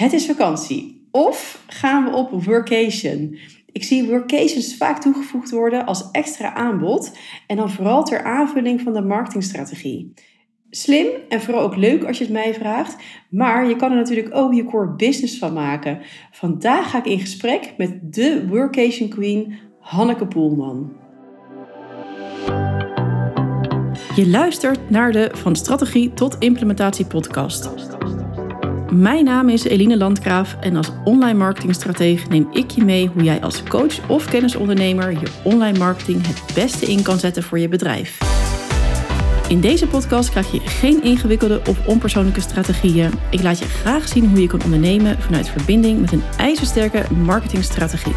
Het is vakantie. Of gaan we op workation? Ik zie workations vaak toegevoegd worden als extra aanbod en dan vooral ter aanvulling van de marketingstrategie. Slim en vooral ook leuk als je het mij vraagt, maar je kan er natuurlijk ook je core business van maken. Vandaag ga ik in gesprek met de workation queen Hanneke Poelman. Je luistert naar de Van Strategie tot Implementatie podcast. Mijn naam is Eline Landgraaf en als online marketingstratege neem ik je mee hoe jij als coach of kennisondernemer je online marketing het beste in kan zetten voor je bedrijf. In deze podcast krijg je geen ingewikkelde of onpersoonlijke strategieën. Ik laat je graag zien hoe je kan ondernemen vanuit verbinding met een ijzersterke marketingstrategie.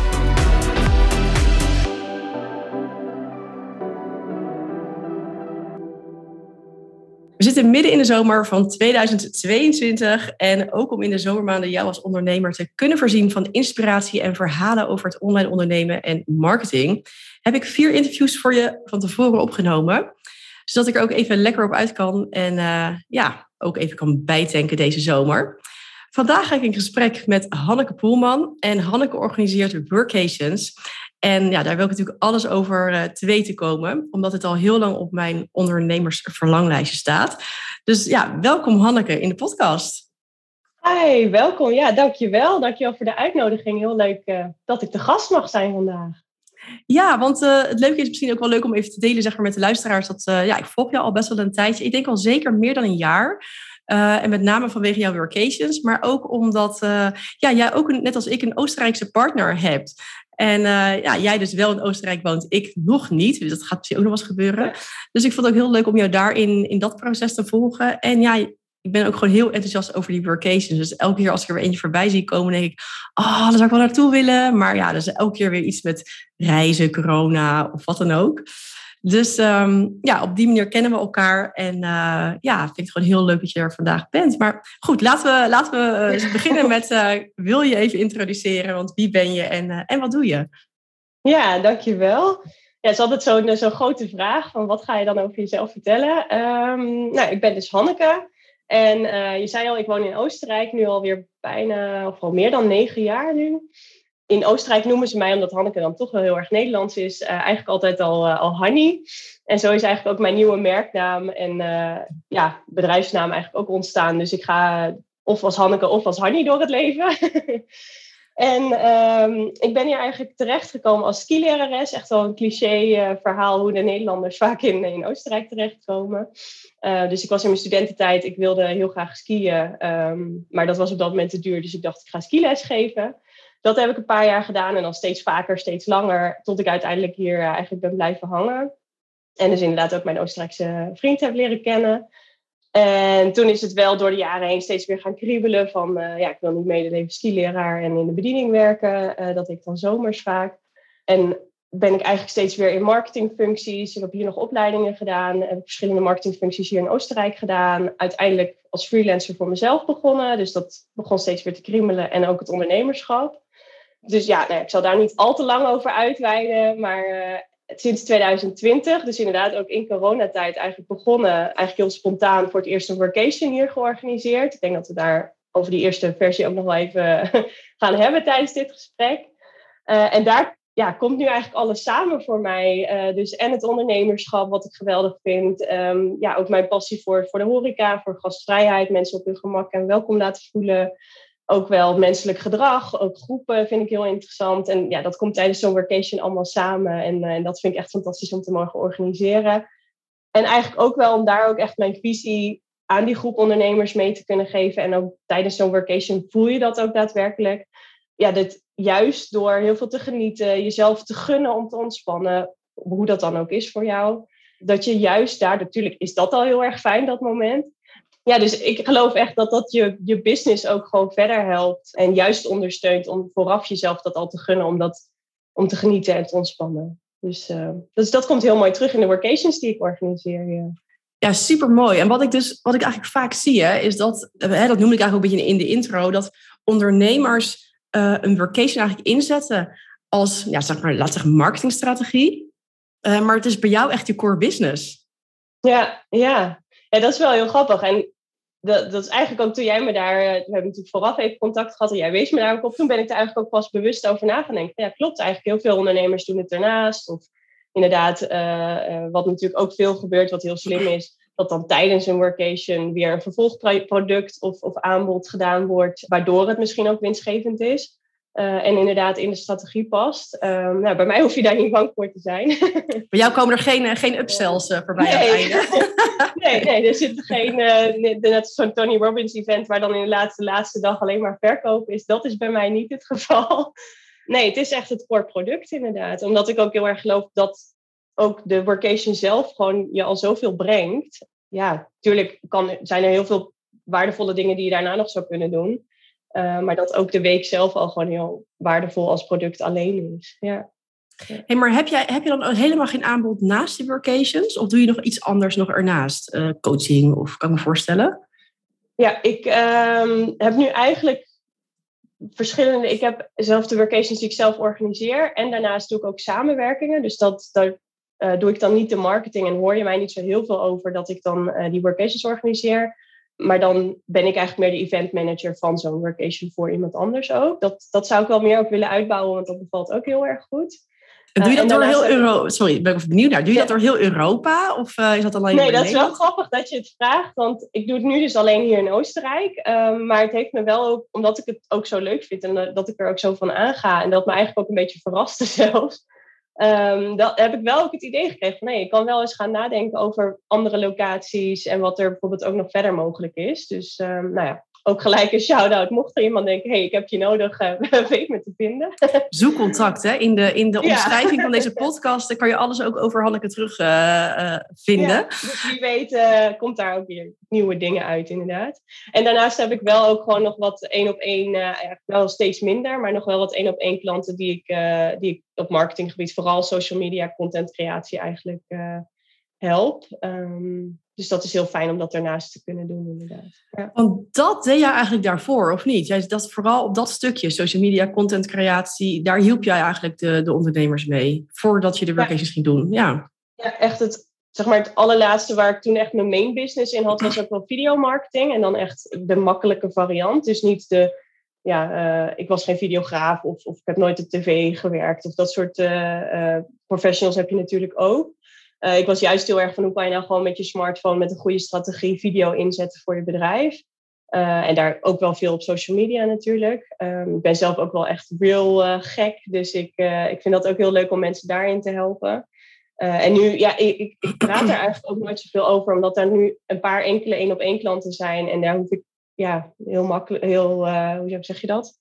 We zitten midden in de zomer van 2022 en ook om in de zomermaanden jou als ondernemer te kunnen voorzien van inspiratie en verhalen over het online ondernemen en marketing, heb ik vier interviews voor je van tevoren opgenomen, zodat ik er ook even lekker op uit kan en uh, ja, ook even kan bijtanken deze zomer. Vandaag ga ik in gesprek met Hanneke Poelman en Hanneke organiseert workations. En ja, daar wil ik natuurlijk alles over uh, te weten komen, omdat het al heel lang op mijn ondernemersverlanglijstje staat. Dus ja, welkom Hanneke in de podcast. Hi, welkom. Ja, dankjewel. Dankjewel voor de uitnodiging. Heel leuk uh, dat ik de gast mag zijn vandaag. Ja, want uh, het leuke is misschien ook wel leuk om even te delen zeg maar, met de luisteraars. Dat, ja, ik volg jou al best wel een tijdje. Ik denk al zeker meer dan een jaar. Uh, en met name vanwege jouw workations, maar ook omdat uh, ja, jij ook net als ik een Oostenrijkse partner hebt. En uh, ja, jij dus wel in Oostenrijk woont, ik nog niet. Dus dat gaat misschien ook nog eens gebeuren. Dus ik vond het ook heel leuk om jou daarin in dat proces te volgen. En ja, ik ben ook gewoon heel enthousiast over die workations. Dus elke keer als ik er weer eentje voorbij zie komen, denk ik, oh, daar zou ik wel naartoe willen. Maar ja, dus elke keer weer iets met reizen, corona of wat dan ook. Dus um, ja, op die manier kennen we elkaar. En uh, ja, vind ik het gewoon heel leuk dat je er vandaag bent. Maar goed, laten we, laten we uh, beginnen met, uh, wil je even introduceren? Want wie ben je en, en wat doe je? Ja, dankjewel. Ja, het is altijd zo'n zo grote vraag van wat ga je dan over jezelf vertellen? Um, nou, ik ben dus Hanneke. En je zei al, ik woon in Oostenrijk nu alweer bijna, of al meer dan negen jaar nu in Oostenrijk noemen ze mij, omdat Hanneke dan toch wel heel erg Nederlands is, uh, eigenlijk altijd al, uh, al Hanny. En zo is eigenlijk ook mijn nieuwe merknaam en uh, ja, bedrijfsnaam eigenlijk ook ontstaan. Dus ik ga of als Hanneke of als Hanny door het leven. en um, ik ben hier eigenlijk terechtgekomen als skilerares. Echt wel een cliché verhaal hoe de Nederlanders vaak in, in Oostenrijk terechtkomen. dus ik was in mijn studententijd, ik wilde heel graag skiën. Um, maar dat was op dat moment te duur, dus ik dacht ik ga skiles geven dat heb ik een paar jaar gedaan en dan steeds vaker, steeds langer, tot ik uiteindelijk hier eh, eigenlijk ben blijven hangen. En dus inderdaad ook mijn Oostenrijkse vriend heb leren kennen. En toen is het wel door de jaren heen steeds weer gaan kriebelen van, uh, ja, ik wil niet medeleven skileraar en in de bediening werken. Uh, dat ik dan zomers vaak. En ben ik eigenlijk steeds weer in marketingfuncties. Ik heb hier nog opleidingen gedaan. Heb verschillende marketingfuncties hier in Oostenrijk gedaan. Uiteindelijk als freelancer voor mezelf begonnen. Dus dat begon steeds weer te kriebelen. En ook het ondernemerschap dus ja, nou, ik zal daar niet al te lang over uitweiden. Maar uh, sinds 2020, dus inderdaad ook in coronatijd eigenlijk begonnen. Eigenlijk heel spontaan voor het eerst een workation hier georganiseerd. Ik denk dat we daar over die eerste versie ook nog wel even gaan hebben tijdens dit gesprek. Uh, en daar ja, komt nu eigenlijk alles samen voor mij. Uh, dus en het ondernemerschap, wat ik geweldig vind. Um, ja, ook mijn passie voor, voor de horeca, voor gastvrijheid. Mensen op hun gemak en welkom laten voelen ook wel menselijk gedrag, ook groepen vind ik heel interessant. En ja, dat komt tijdens zo'n workation allemaal samen. En, uh, en, dat vind ik echt fantastisch om te mogen organiseren. En eigenlijk ook wel om daar ook echt mijn visie aan die groep ondernemers mee te kunnen geven. En ook tijdens zo'n workation voel je dat ook daadwerkelijk. Ja, dit juist door heel veel te genieten, jezelf te gunnen om te ontspannen, hoe dat dan ook is voor jou. Dat je juist daar, natuurlijk is dat al heel erg fijn, dat moment ja, dus ik geloof echt dat dat je, je business ook gewoon verder helpt. En juist ondersteunt om vooraf jezelf dat al te gunnen. Om, dat, om te genieten en te ontspannen. Dus, uh, dus dat komt heel mooi terug in de workations die ik organiseer. Ja. Ja, super mooi. En wat ik dus wat ik eigenlijk vaak zie, hè, is dat, hè, dat noemde ik eigenlijk ook een beetje in de intro, dat ondernemers uh, een workation eigenlijk inzetten als, ja, zeg maar, laten zeggen, marketingstrategie. Uh, maar het is bij jou echt je core business. Ja, ja. ja, dat is wel heel grappig. En dat, dat is eigenlijk ook toen jij me daar, we hebben natuurlijk vooraf even contact gehad en jij wees me daar ook op. Toen ben ik er eigenlijk ook pas bewust over na gaan denken. Ja, klopt eigenlijk. Heel veel ondernemers doen het ernaast. Of inderdaad, wat natuurlijk ook veel gebeurt, wat heel slim is, dat dan tijdens een workation weer een vervolgproduct of, of aanbod gedaan wordt, waardoor het misschien ook winstgevend is. Uh, en inderdaad in de strategie past. Um, nou, bij mij hoef je daar niet bang voor te zijn. Bij jou komen er geen, eh, geen upsells uh, voorbij nee. nee, nee, er zit geen, net zo'n Tony Robbins event waar dan in de laatste, laatste dag alleen maar verkoop is. Dat is bij mij niet het geval. Nee, het is echt het core product inderdaad. Omdat ik ook heel erg geloof dat ook de workation zelf gewoon je al zoveel brengt. Ja, natuurlijk kan, zijn er heel veel waardevolle dingen die je daarna nog zou kunnen doen. Uh, maar dat ook de week zelf al gewoon heel waardevol als product alleen is. Ja. Hey, maar heb, jij, heb je dan helemaal geen aanbod naast de workations? Of doe je nog iets anders nog ernaast? Uh, coaching of kan ik me voorstellen? Ja, ik um, heb nu eigenlijk verschillende... Ik heb zelf de workations die ik zelf organiseer. En daarnaast doe ik ook samenwerkingen. Dus dat, daar uh, doe ik dan niet de marketing en hoor je mij niet zo heel veel over dat ik dan uh, die workations organiseer. Maar dan ben ik eigenlijk meer de event manager van zo'n workation voor iemand anders ook. Dat, dat zou ik wel meer ook willen uitbouwen, want dat bevalt ook heel erg goed. doe je dat door heel Europa? Sorry, ben ik benieuwd naar. Doe je dat door heel Europa? Of uh, is dat alleen Nee, dat is wel grappig dat je het vraagt. Want ik doe het nu dus alleen hier in Oostenrijk. Um, maar het heeft me wel ook, omdat ik het ook zo leuk vind en dat ik er ook zo van aanga. En dat me eigenlijk ook een beetje verraste zelfs. Um, heb ik wel ook het idee gekregen van nee, ik kan wel eens gaan nadenken over andere locaties en wat er bijvoorbeeld ook nog verder mogelijk is. Dus um, nou ja, ook gelijk een shout-out. Mocht er iemand denken, hey, ik heb je nodig, uh, weet me te vinden. Zoek contact, hè. In de, in de omschrijving van deze podcast kan je alles ook over Hanneke terug uh, uh, vinden. Ja, dus wie weet komt daar ook weer nieuwe dingen uit, inderdaad. En daarnaast heb ik wel ook gewoon nog wat één op één, wel steeds minder, maar nog wel wat één op één klanten die ik, die ik op marketinggebied, vooral social media, content creatie eigenlijk help. Um, dus dat is heel fijn om dat daarnaast te kunnen doen, inderdaad. Ja. Want dat deed jij eigenlijk daarvoor, of niet? Jij, dat vooral op dat stukje, social media, content creatie, daar hielp jij eigenlijk de, de ondernemers mee, voordat je de workations ging doen. Ja. ja, echt het, zeg maar het allerlaatste waar ik toen echt mijn main business in had, was ook wel videomarketing. En dan echt de makkelijke variant. Dus niet de, ja, uh, ik was geen videograaf of, of ik heb nooit op tv gewerkt. Of dat soort uh, uh, professionals heb je natuurlijk ook. Uh, ik was juist heel erg van hoe kan je nou gewoon met je smartphone met een goede strategie video inzetten voor je bedrijf. Uh, en daar ook wel veel op social media natuurlijk. Um, ik ben zelf ook wel echt real uh, gek. Dus ik, ik vind dat ook heel leuk om mensen daarin te helpen. en nu, ja, ik, ik, ik praat er eigenlijk ook nooit zoveel over, omdat er nu een paar enkele één op één klanten zijn. En daar hoef ik ja, heel makkelijk, heel, hoe zeg je dat?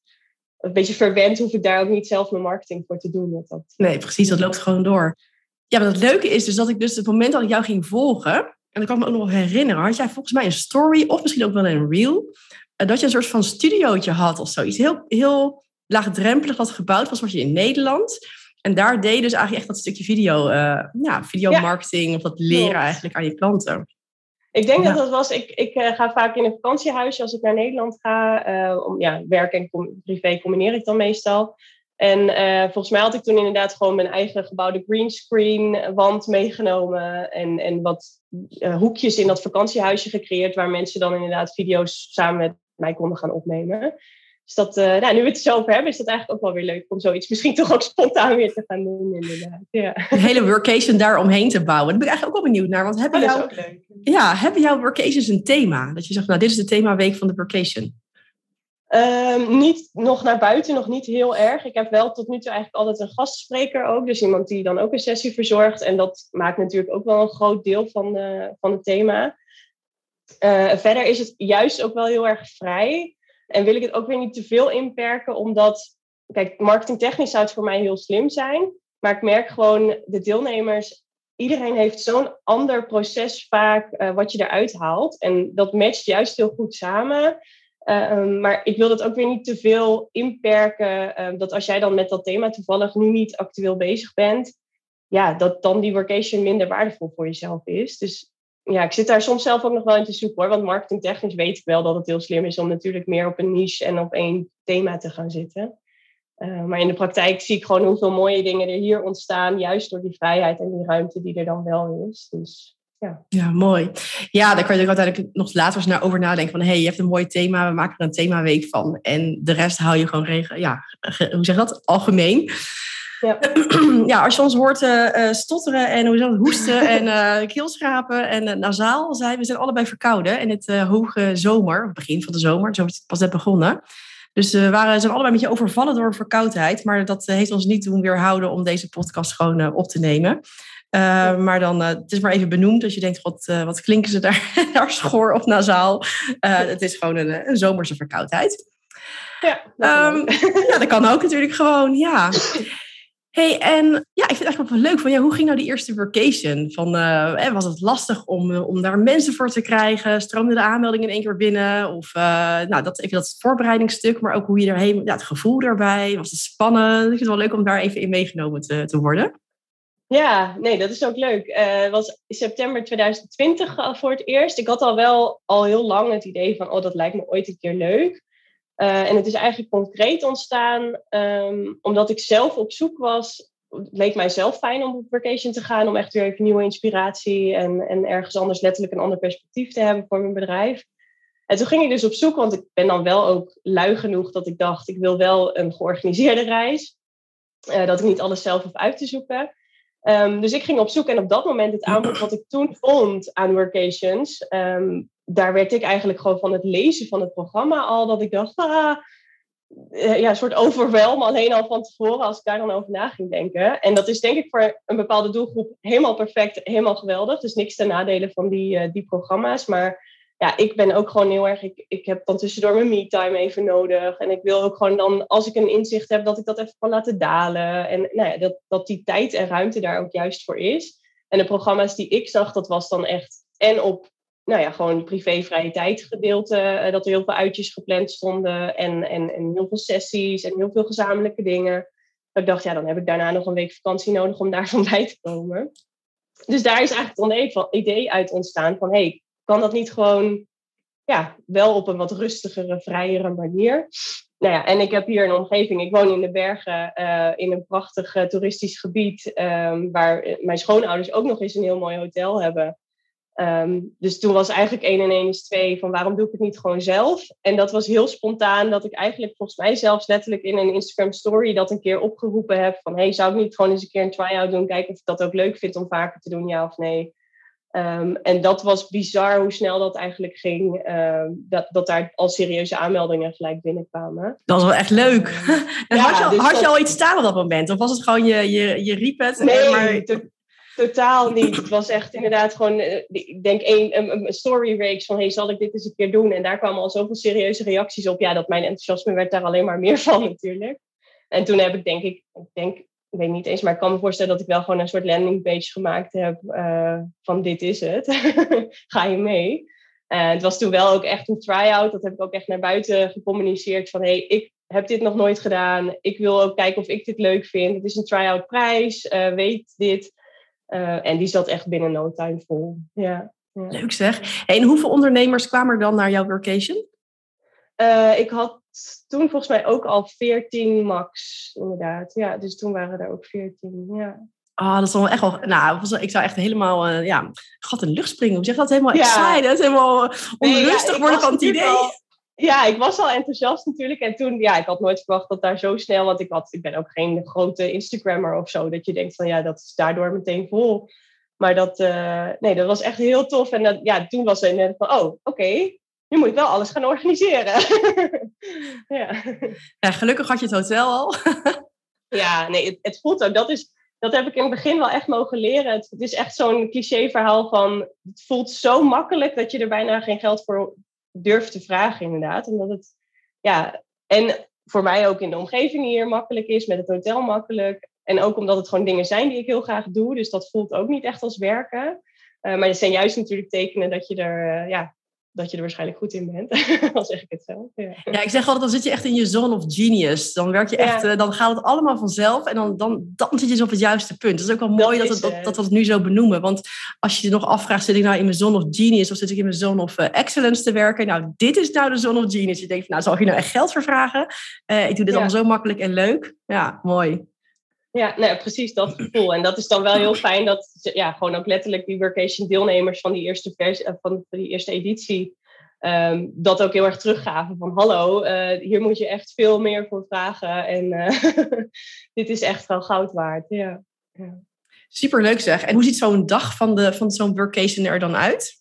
Een beetje verwend hoef ik daar ook niet zelf mijn marketing voor te doen. Dat, nee, precies, dat loopt gewoon door. Ja, maar het leuke is dus dat ik dus het moment dat ik jou ging volgen, en dat kan ik me ook nog herinneren, had jij volgens mij een story of misschien ook wel een reel, eh, dat je een soort van studiootje had of zoiets. Heel, heel laagdrempelig wat gebouwd was, was je in Nederland. En daar deed je dus eigenlijk echt dat stukje video, uh, ja, videomarketing ja. of dat leren eigenlijk aan je klanten. Ik denk dat dat was, ik, ik uh, ga vaak in een vakantiehuisje als ik naar Nederland ga. Uh, om, ja, werk en privé combineer ik dan meestal. En uh, volgens mij had ik toen inderdaad gewoon mijn eigen gebouwde greenscreen wand meegenomen. En, en wat uh, hoekjes in dat vakantiehuisje gecreëerd. Waar mensen dan inderdaad video's samen met mij konden gaan opnemen. Dus dat, uh, nou, nu we het zo over hebben, is dat eigenlijk ook wel weer leuk om zoiets misschien toch ook spontaan weer te gaan doen. Inderdaad. Ja. Een hele workation daar omheen te bouwen. Daar ben ik eigenlijk ook wel benieuwd naar. Want hebben, oh, jou, ja, hebben jouw workations een thema? Dat je zegt, nou, dit is de themaweek van de workation. Um, niet nog naar buiten, nog niet heel erg. Ik heb wel tot nu toe eigenlijk altijd een gastspreker ook. Dus iemand die dan ook een sessie verzorgt. En dat maakt natuurlijk ook wel een groot deel van, van het thema. Uh, verder is het juist ook wel heel erg vrij. En wil ik het ook weer niet te veel inperken, omdat, kijk, marketingtechnisch zou het voor mij heel slim zijn. Maar ik merk gewoon, de deelnemers, iedereen heeft zo'n ander proces vaak uh, wat je eruit haalt. En dat matcht juist heel goed samen. Um, maar ik wil dat ook weer niet te veel inperken. Um, dat als jij dan met dat thema toevallig nu niet actueel bezig bent, ja, dat dan die workation minder waardevol voor jezelf is. Dus ja, ik zit daar soms zelf ook nog wel in te zoeken hoor. Want marketingtechnisch weet ik wel dat het heel slim is om natuurlijk meer op een niche en op één thema te gaan zitten. Uh, maar in de praktijk zie ik gewoon hoeveel mooie dingen er hier ontstaan, juist door die vrijheid en die ruimte die er dan wel is. Dus ja. ja, mooi. Ja, daar kan je ook uiteindelijk nog later eens over nadenken. Van hé, hey, je hebt een mooi thema, we maken er een themaweek van. En de rest hou je gewoon regel, ja, hoe zeg je dat? Algemeen. Ja. ja, als je ons hoort uh, stotteren en hoe het, hoesten en uh, keelschrapen en nasaal zijn, we zijn allebei verkouden in het hoge zomer, begin van de zomer, zo is het pas net begonnen. Dus we waren, zijn allebei een beetje overvallen door verkoudheid, maar dat heeft ons niet doen weerhouden om deze podcast gewoon op te nemen. Maar dan, het is maar even benoemd, dat je denkt, wat, wat klinken ze daar, daar schoor of nasaal. het is gewoon een, een zomerse verkoudheid. Ja, dat, um, ja, dat kan ook natuurlijk gewoon, ja hey, en ja, ik vind het eigenlijk wel leuk van, ja, hoe ging nou die eerste vacation? Van, was het lastig om, eh, om daar mensen voor te krijgen? Stroomde de aanmelding in één keer binnen? Of nou, dat, even dat voorbereidingsstuk, maar ook hoe je erheen, ja, het gevoel daarbij. Was het spannend? Ik vind het wel leuk om daar even in meegenomen te, te worden. Ja, nee, dat is ook leuk. Het was in september 2020 voor het eerst. Ik had al wel al heel lang het idee van, oh, dat lijkt me ooit een keer leuk. Uh, en het is eigenlijk concreet ontstaan um, omdat ik zelf op zoek was. Het leek mij zelf fijn om op vacation te gaan, om echt weer even nieuwe inspiratie en, en ergens anders letterlijk een ander perspectief te hebben voor mijn bedrijf. En toen ging ik dus op zoek, want ik ben dan wel ook lui genoeg dat ik dacht, ik wil wel een georganiseerde reis. Uh, dat ik niet alles zelf hoef uit te zoeken. Um, dus ik ging op zoek en op dat moment het aanbod wat ik toen vond aan workations, um, daar werd ik eigenlijk gewoon van het lezen van het programma al, dat ik dacht, ah, eh, ja, een soort overwelm alleen al van tevoren als ik daar dan over na ging denken. En dat is denk ik voor een bepaalde doelgroep helemaal perfect, helemaal geweldig. Dus niks ten nadele van die, uh, die programma's. Maar ja, ik ben ook gewoon heel erg, ik, ik heb dan tussendoor mijn me-time even nodig. En ik wil ook gewoon dan, als ik een inzicht heb, dat ik dat even kan laten dalen. En nou ja, dat, dat die tijd en ruimte daar ook juist voor is. En de programma's die ik zag, dat was dan echt en op nou ja, gewoon privé vrije tijd gedeelte. Eh, dat er heel veel uitjes gepland stonden en, en, en heel veel sessies en heel veel gezamenlijke dingen. Ik dacht, ja, dan heb ik daarna nog een week vakantie nodig om daarvan bij te komen. Dus daar is eigenlijk het idee uit ontstaan van, hey, kan dat niet gewoon ja, wel op een wat rustigere, vrijere manier? Nou ja, en ik heb hier een omgeving. Ik woon in de bergen uh, in een prachtig uh, toeristisch gebied. Um, waar mijn schoonouders ook nog eens een heel mooi hotel hebben. Um, dus toen was eigenlijk 1 en 1 is 2 van waarom doe ik het niet gewoon zelf? En dat was heel spontaan dat ik eigenlijk volgens mij zelfs letterlijk in een Instagram story dat een keer opgeroepen heb van hey, zou ik niet gewoon eens een keer een try-out doen, kijken of ik dat ook leuk vind om vaker te doen, ja of nee. Um, en dat was bizar hoe snel dat eigenlijk ging. Um, dat, dat daar al serieuze aanmeldingen gelijk binnenkwamen. Dat was wel echt leuk. ja, had, je, dus had je al iets staan op dat moment? Of was het gewoon je, je, je riep het? Nee, maar... Totaal niet. Het was echt inderdaad gewoon, eh, ik denk een, een, een story reeks van, hey, zal ik dit eens een keer doen? En daar kwamen al zoveel serieuze reacties op. Ja, dat mijn enthousiasme werd daar alleen maar meer van natuurlijk. En toen heb ik denk ik, ik denk, ik weet niet eens, maar ik kan me voorstellen dat ik wel gewoon een soort landingpage gemaakt heb uh, van dit is het. Ga je mee? En het was toen wel ook echt een try-out. Dat heb ik ook echt naar buiten gecommuniceerd van, hey, ik heb dit nog nooit gedaan. Ik wil ook kijken of ik dit leuk vind. Het is een try-out prijs. Uh, weet dit. Uh, en die zat echt binnen no time vol. Ja, ja. Leuk zeg. En hoeveel ondernemers kwamen er dan naar jouw workation? Uh, ik had toen volgens mij ook al 14 max, inderdaad. Ja, dus toen waren er ook 14. Ja. Ah, dat is dan echt wel. Nou, ik zou echt helemaal, uh, ja, gat in de lucht springen. Hoe zeg dat? Helemaal ja. excited, helemaal onrustig nee, ja, worden van het idee ja, ik was al enthousiast natuurlijk. En toen, ja, ik had nooit verwacht dat daar zo snel, want ik, had, ik ben ook geen grote Instagrammer of zo, dat je denkt van ja, dat is daardoor meteen vol. Maar dat, uh, nee, dat was echt heel tof. En dat, ja, toen was het net van, oh, oké, okay, nu moet ik wel alles gaan organiseren. ja. ja. Gelukkig had je het hotel al. ja, nee, het, het, voelt ook, dat is, dat heb ik in het begin wel echt mogen leren. Het, het is echt zo'n cliché verhaal van, het voelt zo makkelijk dat je er bijna geen geld voor durf te vragen, inderdaad. Omdat het, ja, en voor mij ook in de omgeving hier makkelijk is, met het hotel makkelijk. En ook omdat het gewoon dingen zijn die ik heel graag doe. Dus dat voelt ook niet echt als werken. Uh, maar het zijn juist natuurlijk tekenen dat je er, uh, ja, dat je er waarschijnlijk goed in bent. dan zeg ik het zelf. Ja. ja. ik zeg altijd, dan zit je echt in je zone of genius. Dan werk je echt, uh, dan gaat het allemaal vanzelf en dan, dan, dan zit je dus op het juiste punt. Dat is ook wel mooi dat, dat, het, dat, dat, we het nu zo benoemen. Want als je je nog afvraagt, zit ik nou in mijn zone of genius of zit ik in mijn zone of uh, excellence te werken? Nou, dit is nou de zone of genius. Je denkt, nou, zal ik je nou echt geld voor vragen? Uh, ik doe dit ja. allemaal zo makkelijk en leuk. Ja, mooi. Ja, nou, precies dat gevoel. En dat is dan wel heel fijn dat ja, gewoon ook letterlijk die workation deelnemers van die eerste, versie, eh, van die eerste editie um, dat ook heel erg teruggaven van hallo, uh, hier moet je echt veel meer voor vragen en uh, dit is echt wel goud waard. Ja. ja. Superleuk zeg. En hoe ziet zo'n dag van, de, van zo'n workation er dan uit?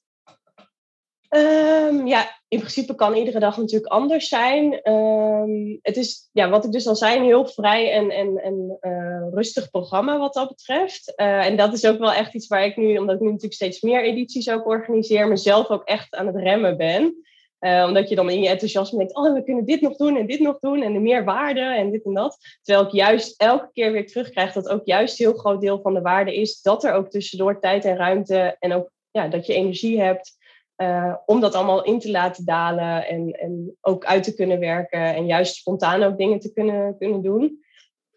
Um, ja, in principe kan iedere dag natuurlijk anders zijn. Um, het is, ja, wat ik dus al zei, een heel vrij en, en, en uh, rustig programma wat dat betreft. Uh, en dat is ook wel echt iets waar ik nu, omdat ik nu natuurlijk steeds meer edities ook organiseer, mezelf ook echt aan het remmen ben. Uh, omdat je dan in je enthousiasme denkt, oh, we kunnen dit nog doen en dit nog doen en de meer waarde en dit en dat. Terwijl ik juist elke keer weer terugkrijg dat ook juist een heel groot deel van de waarde is dat er ook tussendoor tijd en ruimte en ook ja, dat je energie hebt uh, om dat allemaal in te laten dalen en, en ook uit te kunnen werken en juist spontaan ook dingen te kunnen, kunnen doen.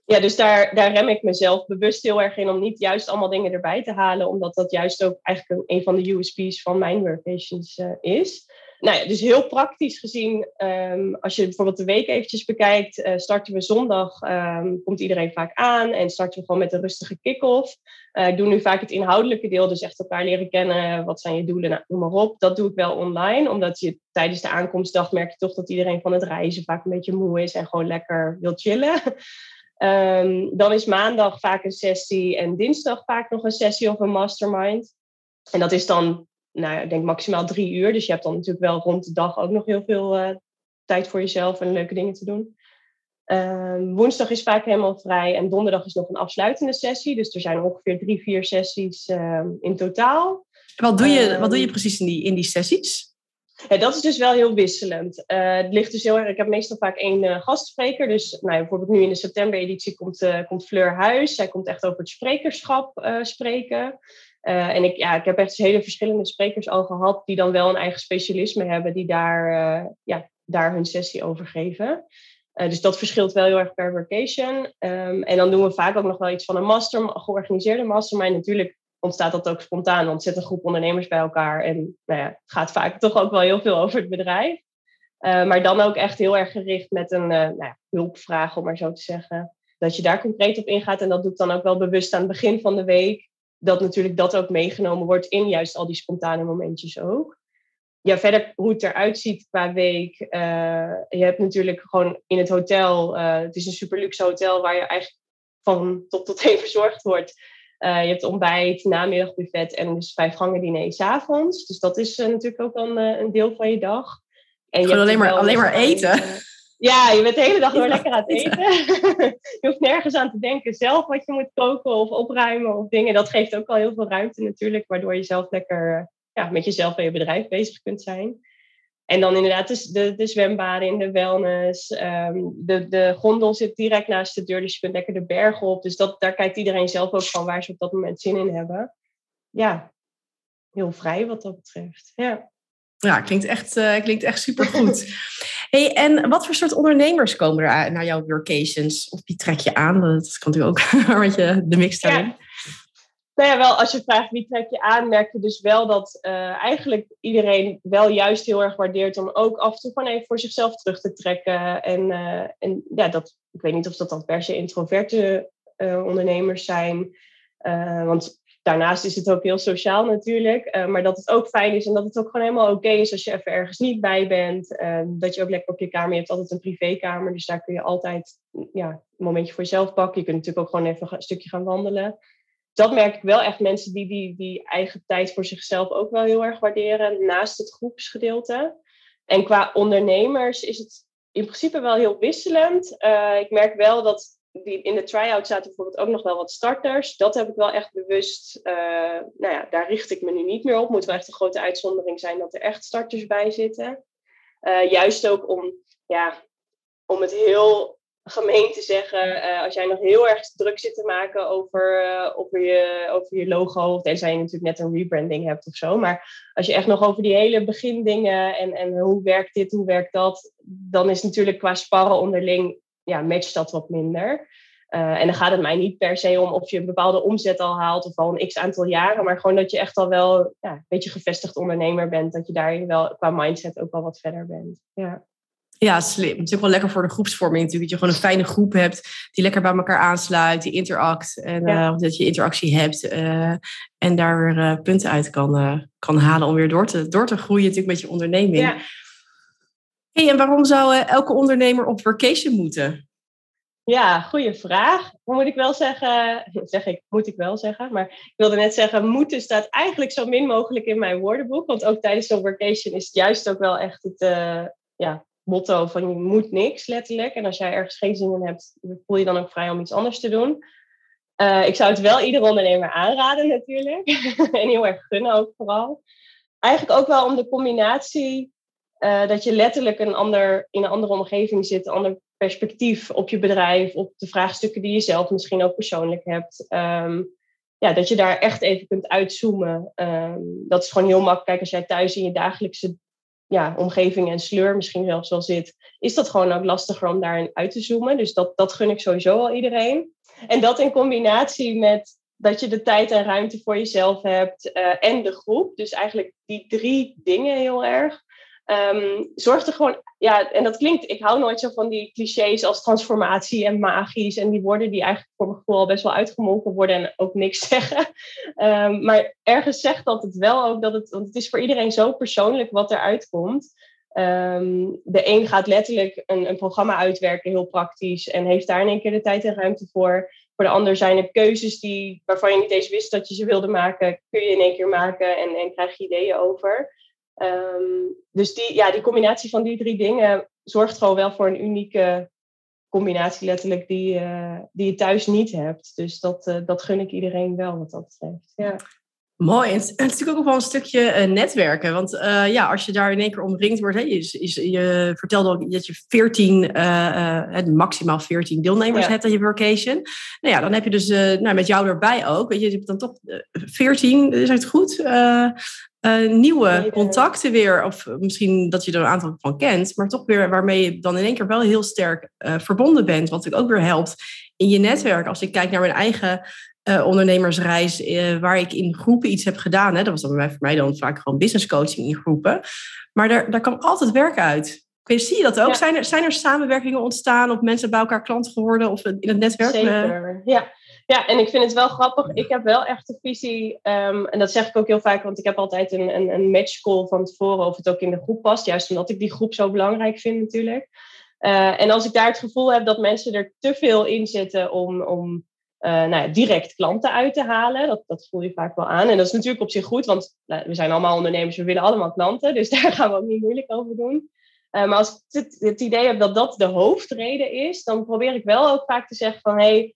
Ja, dus daar, daar rem ik mezelf bewust heel erg in om niet juist allemaal dingen erbij te halen, omdat dat juist ook eigenlijk een, van de USP's van mijn workations uh, is nou ja, dus heel praktisch gezien, um, als je bijvoorbeeld de week eventjes bekijkt, uh, starten we zondag, um, komt iedereen vaak aan en starten we gewoon met een rustige kick-off. Uh, ik doe nu vaak het inhoudelijke deel, dus echt elkaar leren kennen, wat zijn je doelen, nou, noem maar op. Dat doe ik wel online, omdat je tijdens de aankomstdag merk je toch dat iedereen van het reizen vaak een beetje moe is en gewoon lekker wil chillen. Um, dan is maandag vaak een sessie en dinsdag vaak nog een sessie of een mastermind. En dat is dan nou, ik denk maximaal drie uur. Dus je hebt dan natuurlijk wel rond de dag ook nog heel veel uh, tijd voor jezelf en leuke dingen te doen. Uh, woensdag is vaak helemaal vrij en donderdag is nog een afsluitende sessie. Dus er zijn ongeveer drie, vier sessies uh, in totaal. Wat doe je, wat doe je ehm, precies in die, in die sessies? Ja, dat is dus wel heel wisselend. Uh, het ligt dus heel erg. Ik heb meestal vaak één uh, gastspreker. Dus nou, bijvoorbeeld nu in de september-editie komt, uh, komt Fleur Huis. Zij komt echt over het sprekerschap spreken. Uh, en ik, ja, ik heb echt hele verschillende sprekers al gehad die dan wel een eigen specialisme hebben, die daar, uh, ja, daar hun sessie over geven. Uh, dus dat verschilt wel heel erg per workation. Um, en dan doen we vaak ook nog wel iets van een master, georganiseerde mastermind. Natuurlijk ontstaat dat ook spontaan, want zit een groep ondernemers bij elkaar. En nou ja, het gaat vaak toch ook wel heel veel over het bedrijf. maar dan ook echt heel erg gericht met een nou ja, hulpvraag, om maar zo te zeggen. Dat je daar concreet op ingaat. En dat doe ik dan ook wel bewust aan het begin van de week dat natuurlijk dat ook meegenomen wordt in juist al die spontane momentjes ook. Ja, verder hoe het eruit ziet qua week. Uh, je hebt natuurlijk gewoon in het hotel, uh, het is een super luxe hotel waar je eigenlijk van top tot teen verzorgd wordt. Uh, je hebt ontbijt, namiddagbuffet en dus vijf gangen diner s'avonds. Dus dat is natuurlijk ook dan een deel van je dag. En je alleen maar, alleen maar eten. Ja, je bent de hele dag door lekker aan het eten. je hoeft nergens aan te denken zelf wat je moet koken of opruimen of dingen. Dat geeft ook al heel veel ruimte natuurlijk, waardoor je zelf lekker ja, met jezelf en je bedrijf bezig kunt zijn. En dan inderdaad de, de, de zwembaden in de wellness. Um, de, de gondel zit direct naast de deur, dus je kunt lekker de bergen op. Dus dat, daar kijkt iedereen zelf ook van waar ze op dat moment zin in hebben. Ja, heel vrij wat dat betreft. Ja. Ja, klinkt echt, uh, klinkt echt supergoed. hey, en wat voor soort ondernemers komen er naar jouw workations? Of wie trek je aan? Dat kan natuurlijk ook met je de mix daarin. Ja. Nou ja, wel, als je vraagt wie trek je aan, merk je dus wel dat uh, eigenlijk iedereen wel juist heel erg waardeert om ook af en toe gewoon even voor zichzelf terug te trekken. En, uh, en ja, dat, ik weet niet of dat dan per se introverte uh, ondernemers zijn. want daarnaast is het ook heel sociaal natuurlijk. Uh, maar dat het ook fijn is en dat het ook gewoon helemaal oké is als je even ergens niet bij bent. Uh, dat je ook lekker op je kamer, je hebt altijd een privékamer. Dus daar kun je altijd ja, een momentje voor jezelf pakken. Je kunt natuurlijk ook gewoon even een stukje gaan wandelen. Dat merk ik wel echt mensen die, die die eigen tijd voor zichzelf ook wel heel erg waarderen. Naast het groepsgedeelte. En qua ondernemers is het in principe wel heel wisselend. Uh, ik merk wel dat die, in de try-out zaten bijvoorbeeld ook nog wel wat starters. Dat heb ik wel echt bewust, uh, nou ja, daar richt ik me nu niet meer op. Moet wel echt een grote uitzondering zijn dat er echt starters bij zitten. Uh, juist ook om, ja, om het heel gemeen te zeggen, uh, als jij nog heel erg druk zit te maken over, over, je, over je logo, tenzij je natuurlijk net een rebranding hebt of zo, maar als je echt nog over die hele begindingen en, en hoe werkt dit, hoe werkt dat, dan is natuurlijk qua sparren onderling ja, matcht dat wat minder. Uh, en dan gaat het mij niet per se om of je een bepaalde omzet al haalt of al een x aantal jaren, maar gewoon dat je echt al wel ja, een beetje gevestigd ondernemer bent. Dat je daarin wel qua mindset ook wel wat verder bent. Ja. Ja, slim. Het is natuurlijk wel lekker voor de groepsvorming natuurlijk. Dat je gewoon een fijne groep hebt die lekker bij elkaar aansluit, die interact. En ja. dat je interactie hebt en daar weer punten uit kan, kan halen om weer door te, door te groeien natuurlijk met je onderneming. Ja. Hey, en waarom zou elke ondernemer op vacation moeten? Ja, goede vraag. Moet ik wel zeggen, zeg ik, moet ik wel zeggen, maar ik wilde net zeggen, moeten staat eigenlijk zo min mogelijk in mijn woordenboek. Want ook tijdens zo'n vacation is het juist ook wel echt het uh, ja, motto van je moet niks, letterlijk. En als jij ergens geen zin in hebt, voel je dan ook vrij om iets anders te doen. Uh, ik zou het wel iedere ondernemer aanraden natuurlijk. en heel erg gunnen ook vooral. Eigenlijk ook wel om de combinatie uh, dat je letterlijk een ander, in een andere omgeving zit, een ander perspectief op je bedrijf, op de vraagstukken die je zelf misschien ook persoonlijk hebt. Ehm, ja, dat je daar echt even kunt uitzoomen. Um, dat is gewoon heel makkelijk. Kijk, als jij thuis in je dagelijkse ja, omgeving en sleur misschien zelfs wel zit, is dat gewoon ook lastiger om daarin uit te zoomen. Dus dat, dat gun ik sowieso al iedereen. En dat in combinatie met dat je de tijd en ruimte voor jezelf hebt uh, en de groep. Dus eigenlijk die drie dingen heel erg. Um, zorg er gewoon, ja, en dat klinkt, ik hou nooit zo van die clichés als transformatie en magisch en die woorden die eigenlijk voor mijn gevoel al best wel uitgemolken worden en ook niks zeggen. Um, maar ergens zegt dat het wel ook dat het, want het is voor iedereen zo persoonlijk wat eruit komt. Um, de een gaat letterlijk een, een programma uitwerken, heel praktisch, en heeft daar in één keer de tijd en ruimte voor. Voor de ander zijn er keuzes die, waarvan je niet eens wist dat je ze wilde maken, kun je in één keer maken en, en krijg je ideeën over. Um, dus die, ja, die combinatie van die drie dingen zorgt gewoon wel voor een unieke combinatie letterlijk die, uh, die je thuis niet hebt. Dus dat, uh, dat gun ik iedereen wel wat dat betreft. Ja. Mooi. En het is natuurlijk ook wel een stukje uh, netwerken. Want ja, als je daar in één keer omringd wordt, hè, je, je vertelde al dat je 14, maximaal 14 deelnemers ja. hebt aan je workation. Nou ja, dan heb je dus nou, met jou erbij ook. Weet je, je hebt dan toch 14, is het goed? Uh, nieuwe contacten weer. Of misschien dat je er een aantal van kent, maar toch weer waarmee je dan in één keer wel heel sterk uh, verbonden bent. Wat natuurlijk ook weer helpt in je netwerk. Als ik kijk naar mijn eigen uh, ondernemersreis, waar ik in groepen iets heb gedaan. Hè, dat was dan bij voor mij dan vaak gewoon business coaching in groepen. Maar daar, daar kwam altijd werk uit. Ik zie je dat ook? Ja. Zijn, er, zijn er samenwerkingen ontstaan of mensen bij elkaar klant geworden of in het netwerk? Zeker, ja. Ja, en ik vind het wel grappig. Ik heb wel echt de visie, um, en dat zeg ik ook heel vaak, want ik heb altijd een, een, een matchcall van tevoren of het ook in de groep past. Juist omdat ik die groep zo belangrijk vind natuurlijk. Uh, en als ik daar het gevoel heb dat mensen er te veel in zitten om, om uh, nou ja, direct klanten uit te halen, dat, dat voel je vaak wel aan. En dat is natuurlijk op zich goed, want nou, we zijn allemaal ondernemers, we willen allemaal klanten. Dus daar gaan we ook niet moeilijk over doen. Uh, maar als ik het, het, idee heb dat dat de hoofdreden is, dan probeer ik wel ook vaak te zeggen van hé, hey,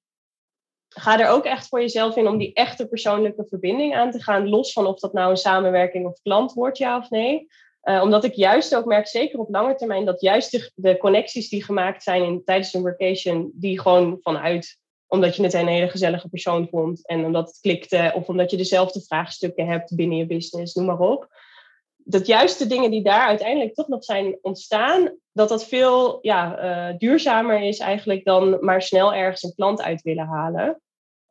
ga er ook echt voor jezelf in om die echte persoonlijke verbinding aan te gaan, los van of dat nou een samenwerking of klant wordt, ja of nee. Uh, omdat ik juist ook merk, zeker op lange termijn, dat juist de, de connecties die gemaakt zijn in, tijdens een vacation, die gewoon vanuit, omdat je het een hele gezellige persoon vond en omdat het klikte, of omdat je dezelfde vraagstukken hebt binnen je business, noem maar op. Dat juist de dingen die daar uiteindelijk toch nog zijn ontstaan, dat dat veel ja, uh, duurzamer is eigenlijk dan maar snel ergens een klant uit willen halen.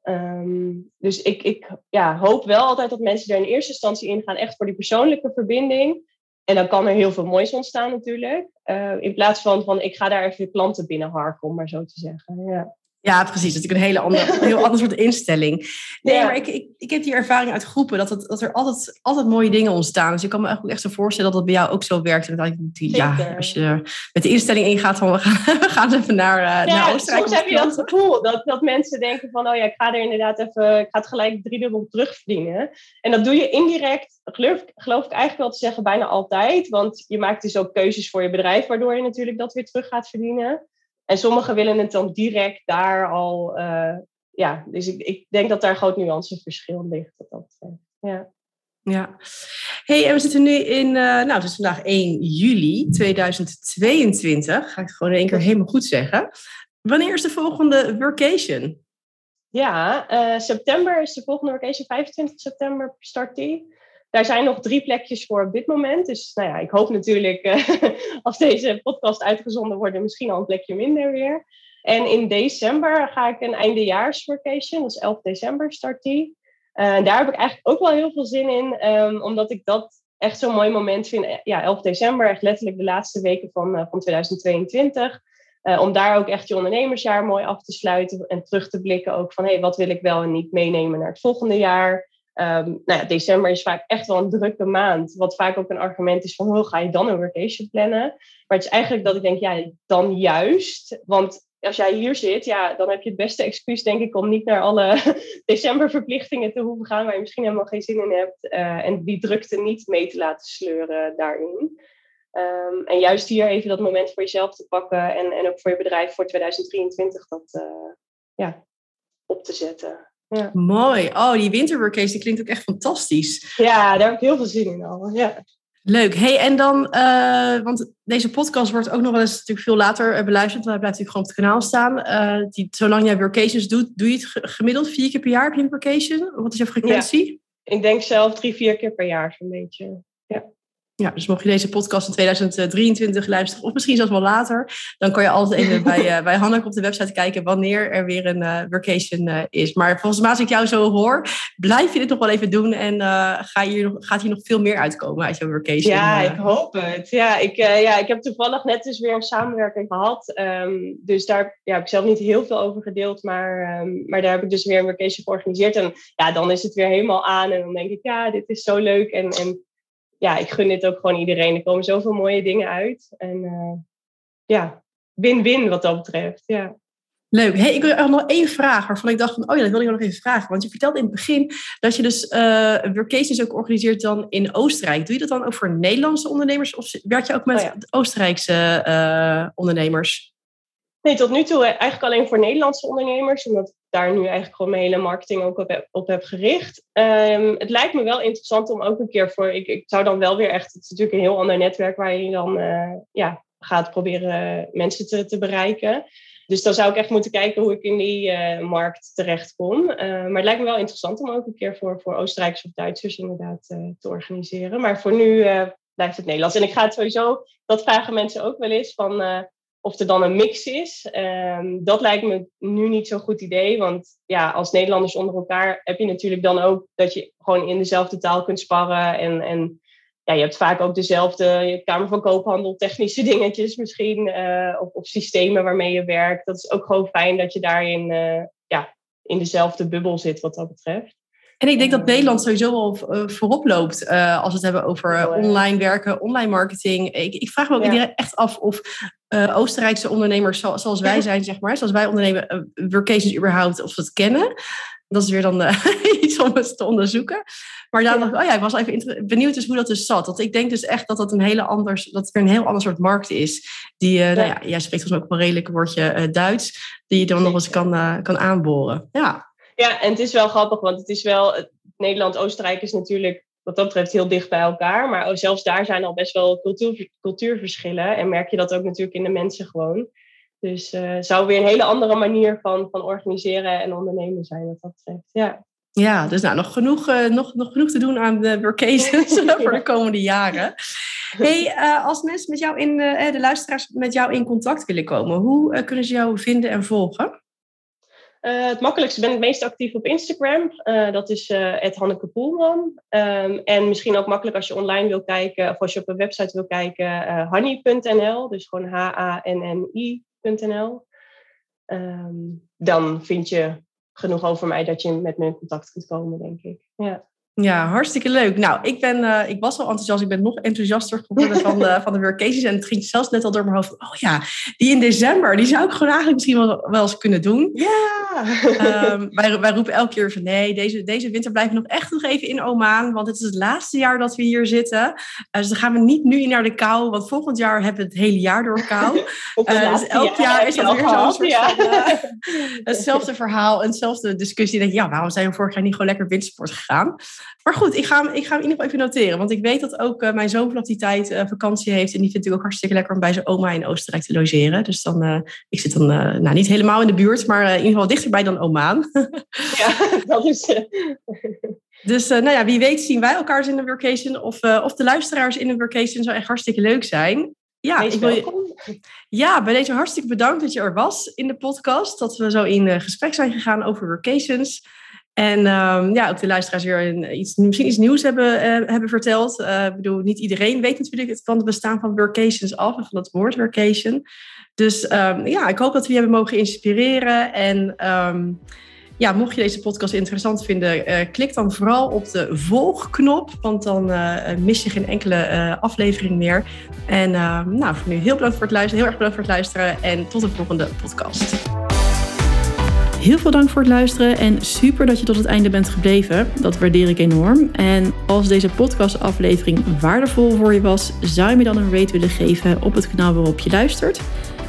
Um, dus ik, ik ja, hoop wel altijd dat mensen er in eerste instantie in gaan, echt voor die persoonlijke verbinding. En dan kan er heel veel moois ontstaan natuurlijk. Uh, in plaats van van ik ga daar even de klanten binnenharken, om maar zo te zeggen. Ja. Ja, precies. Dat is natuurlijk een hele andere, heel ander soort instelling. Nee, ja. maar ik, ik, ik heb die ervaring uit groepen dat, het, dat er altijd, altijd mooie dingen ontstaan. Dus ik kan me eigenlijk echt zo voorstellen dat dat bij jou ook zo werkt. En dat ik, ja, als je met de instelling ingaat van we gaan, we gaan even naar, uh, ja, naar Oostenrijk. Soms heb je dat gevoel dat, dat mensen denken van oh ja, ik ga er inderdaad even, ik ga het gelijk driedubbel terugverdienen. En dat doe je indirect, geloof, geloof ik eigenlijk wel te zeggen, bijna altijd. Want je maakt dus ook keuzes voor je bedrijf, waardoor je natuurlijk dat weer terug gaat verdienen. En sommigen willen het dan direct daar al. Uh, ja, dus ik, ik denk dat daar groot nuanceverschil ligt. Dat dat, ja. Ja. Hey, en we zitten nu in, uh, nou, het is vandaag 1 juli 2022. Ga ik het gewoon in één keer helemaal goed zeggen. Wanneer is de volgende workation? Ja, uh, september is de volgende workation. 25 september start die. Daar zijn nog drie plekjes voor op dit moment. Dus nou ja, ik hoop natuurlijk uh, als deze podcast uitgezonden wordt, misschien al een plekje minder weer. En in december ga ik een eindejaarsvacation, dus 11 december start die. Uh, daar heb ik eigenlijk ook wel heel veel zin in, um, omdat ik dat echt zo'n mooi moment vind. Ja, 11 december, echt letterlijk de laatste weken van, van 2022. om daar ook echt je ondernemersjaar mooi af te sluiten en terug te blikken ook van hey, wat wil ik wel en niet meenemen naar het volgende jaar. Um, nou ja, december is vaak echt wel een drukke maand. Wat vaak ook een argument is van hoe ga je dan een vacation plannen? Maar het is eigenlijk dat ik denk, ja, dan juist. Want als jij hier zit, ja, dan heb je het beste excuus, denk ik, om niet naar alle decemberverplichtingen te hoeven gaan waar je misschien helemaal geen zin in hebt. Uh, en die drukte niet mee te laten sleuren daarin. Um, en juist hier even dat moment voor jezelf te pakken en, en ook voor je bedrijf voor 2023 dat uh, ja, op te zetten. Ja. Mooi. Oh, die winterworkcase, die klinkt ook echt fantastisch. Ja, daar heb ik heel veel zin in al. Ja. Leuk. Hey, en dan, uh, want deze podcast wordt ook nog wel eens natuurlijk veel later uh, beluisterd. Hij blijft natuurlijk gewoon op het kanaal staan. Uh, die, zolang jij workations doet, doe je het gemiddeld vier keer per jaar? Heb je een workation? Wat is jouw frequentie? Ja. Ik denk zelf drie, vier keer per jaar zo'n beetje. Ja. Ja, dus mocht je deze podcast in 2023 luisteren, of misschien zelfs wel later, dan kan je altijd even bij, uh, bij Hanneke op de website kijken wanneer er weer een uh, vacation uh, is. Maar volgens mij, als ik jou zo hoor, blijf je dit nog wel even doen en ga hier gaat hier nog veel meer uitkomen uit jouw vacation. Ja, ik hoop het. Ja ik, ja, ik heb toevallig net dus weer een samenwerking gehad. Um, dus daar ja, heb ik zelf niet heel veel over gedeeld, maar, um, maar daar heb ik dus weer een vacation georganiseerd. En ja, dan is het weer helemaal aan en dan denk ik, ja, dit is zo leuk en, en ja, ik gun dit ook gewoon iedereen. Er komen zoveel mooie dingen uit. En uh, ja, win-win wat dat betreft. Ja. Leuk. Hey, ik wil nog één vraag waarvan ik dacht van, oh ja, dat wil ik nog even vragen. Want je vertelde in het begin dat je dus uh, workations ook organiseert dan in Oostenrijk. Doe je dat dan ook voor Nederlandse ondernemers of werk je ook met oh ja. Oostenrijkse uh, ondernemers? Nee, tot nu toe eigenlijk alleen voor Nederlandse ondernemers, omdat ik daar nu eigenlijk gewoon mijn hele marketing ook op heb, op heb gericht. Um, het lijkt me wel interessant om ook een keer voor, ik, ik zou dan wel weer echt, het is natuurlijk een heel ander netwerk waar je dan uh, ja, gaat proberen mensen te, te bereiken. Dus dan zou ik echt moeten kijken hoe ik in die uh, markt terechtkom. Uh, maar het lijkt me wel interessant om ook een keer voor, voor Oostenrijkers of Duitsers inderdaad te organiseren. Maar voor nu blijft het Nederlands. En ik ga het sowieso, dat vragen mensen ook wel eens van of er dan een mix is, um, dat lijkt me nu niet zo'n goed idee. Want ja, als Nederlanders onder elkaar heb je natuurlijk dan ook dat je gewoon in dezelfde taal kunt sparren. En, en ja, je hebt vaak ook dezelfde Kamer van Koophandel, technische dingetjes misschien. Uh, of, of, systemen waarmee je werkt. Dat is ook gewoon fijn dat je daarin uh, ja, in dezelfde bubbel zit wat dat betreft. En ik denk dat Nederland sowieso wel uh, voorop loopt uh, als we het hebben over uh, online werken, online marketing. Ik, ik vraag me ook ja. echt af of Oostenrijkse ondernemers zoals wij zijn, zeg maar, zoals wij ondernemen, workations überhaupt, of ze het kennen. Dat is weer dan iets om eens te onderzoeken. Maar daarom dacht ik, oh ja, ik was even benieuwd dus hoe dat dus zat. Want ik denk dus echt dat dat een hele anders, dat weer een heel ander soort markt is. Die, ja. nou ja, jij spreekt volgens mij ook wel redelijk een woordje Duits, die je dan nog eens kan, kan aanboren. Ja. Ja, en het is wel grappig, want het is wel. Nederland-Oostenrijk is natuurlijk wat dat betreft heel dicht bij elkaar. Maar zelfs daar zijn al best wel cultuur, cultuurverschillen. En merk je dat ook natuurlijk in de mensen gewoon. Dus uh, zou weer een hele andere manier van, van organiseren en ondernemen zijn wat dat betreft. Ja. Ja, dus nou, nog, genoeg, uh, nog, nog genoeg te doen aan de workations voor de komende jaren. Hey, uh, als mensen met jou in, de luisteraars met jou in contact willen komen, hoe kunnen ze jou vinden en volgen? Uh, het makkelijkste ben ik meest actief op Instagram. Uh, dat is uh, Hanneke Poelman. Um, en misschien ook makkelijk als je online wil kijken of als je op een website wil kijken, honey.nl. Dus gewoon H-A-N-N-I.nl. Um, dan vind je genoeg over mij dat je met me in contact kunt komen, denk ik. Ja. Ja, hartstikke leuk. Nou, ik, ben, uh, ik was al enthousiast. Ik ben nog enthousiaster geworden van de, van de workations. En het ging zelfs net al door mijn hoofd. Oh ja, die in december, die zou ik gewoon eigenlijk misschien wel, wel eens kunnen doen. Ja! Um, wij, wij roepen elke keer van nee, deze, deze winter blijven we nog echt nog even in Oman. Want het is het laatste jaar dat we hier zitten. Uh, dus dan gaan we niet nu naar de kou. Want volgend jaar hebben we het hele jaar door kou. Uh, dus elk jaar, jaar is dat weer zo'n soort ja. van, hetzelfde verhaal. En hetzelfde discussie. Denk, ja, waarom zijn we vorig jaar niet gewoon lekker wintersport gegaan? Maar goed, ik ga, hem, ik ga hem in ieder geval even noteren. Want ik weet dat ook uh, mijn zoon vanaf die tijd uh, vakantie heeft. En die vindt het ook hartstikke lekker om bij zijn oma in Oostenrijk te logeren. Dus dan, uh, ik zit dan nou, niet helemaal in de buurt, maar in ieder geval dichterbij dan Omaan. ja, dat is... dus nou ja, wie weet zien wij elkaar in een workation. Of, of de luisteraars in een workation zou echt hartstikke leuk zijn. Ja, ik wil je, ja, bij deze hartstikke bedankt dat je er was in de podcast. Dat we zo in gesprek zijn gegaan over workations. En um, ja, ook de luisteraars weer iets, misschien iets nieuws hebben, uh, hebben verteld. Uh, ik bedoel, niet iedereen weet natuurlijk het, van het bestaan van workations af en van het woord workation. Dus um, ja, ik hoop dat we je hebben mogen inspireren. En um, ja, mocht je deze podcast interessant vinden, klik dan vooral op de volgknop, want dan mis je geen enkele aflevering meer. En nou, voor nu heel bedankt voor het luisteren, heel erg bedankt voor het luisteren en tot de volgende podcast. Heel veel dank voor het luisteren en super dat je tot het einde bent gebleven. Dat waardeer ik enorm. En als deze podcastaflevering waardevol voor je was, zou je me dan een rate willen geven op het kanaal waarop je luistert.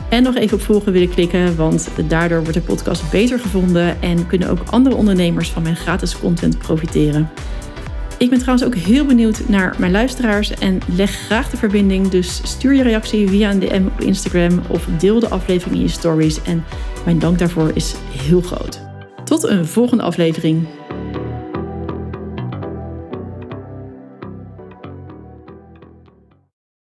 En nog even op volgen willen klikken, want daardoor wordt de podcast beter gevonden en kunnen ook andere ondernemers van mijn gratis content profiteren. Ik ben trouwens ook heel benieuwd naar mijn luisteraars en leg graag de verbinding. Dus stuur je reactie via een DM op Instagram of deel de aflevering in je stories. En mijn dank daarvoor is heel groot. Tot een volgende aflevering.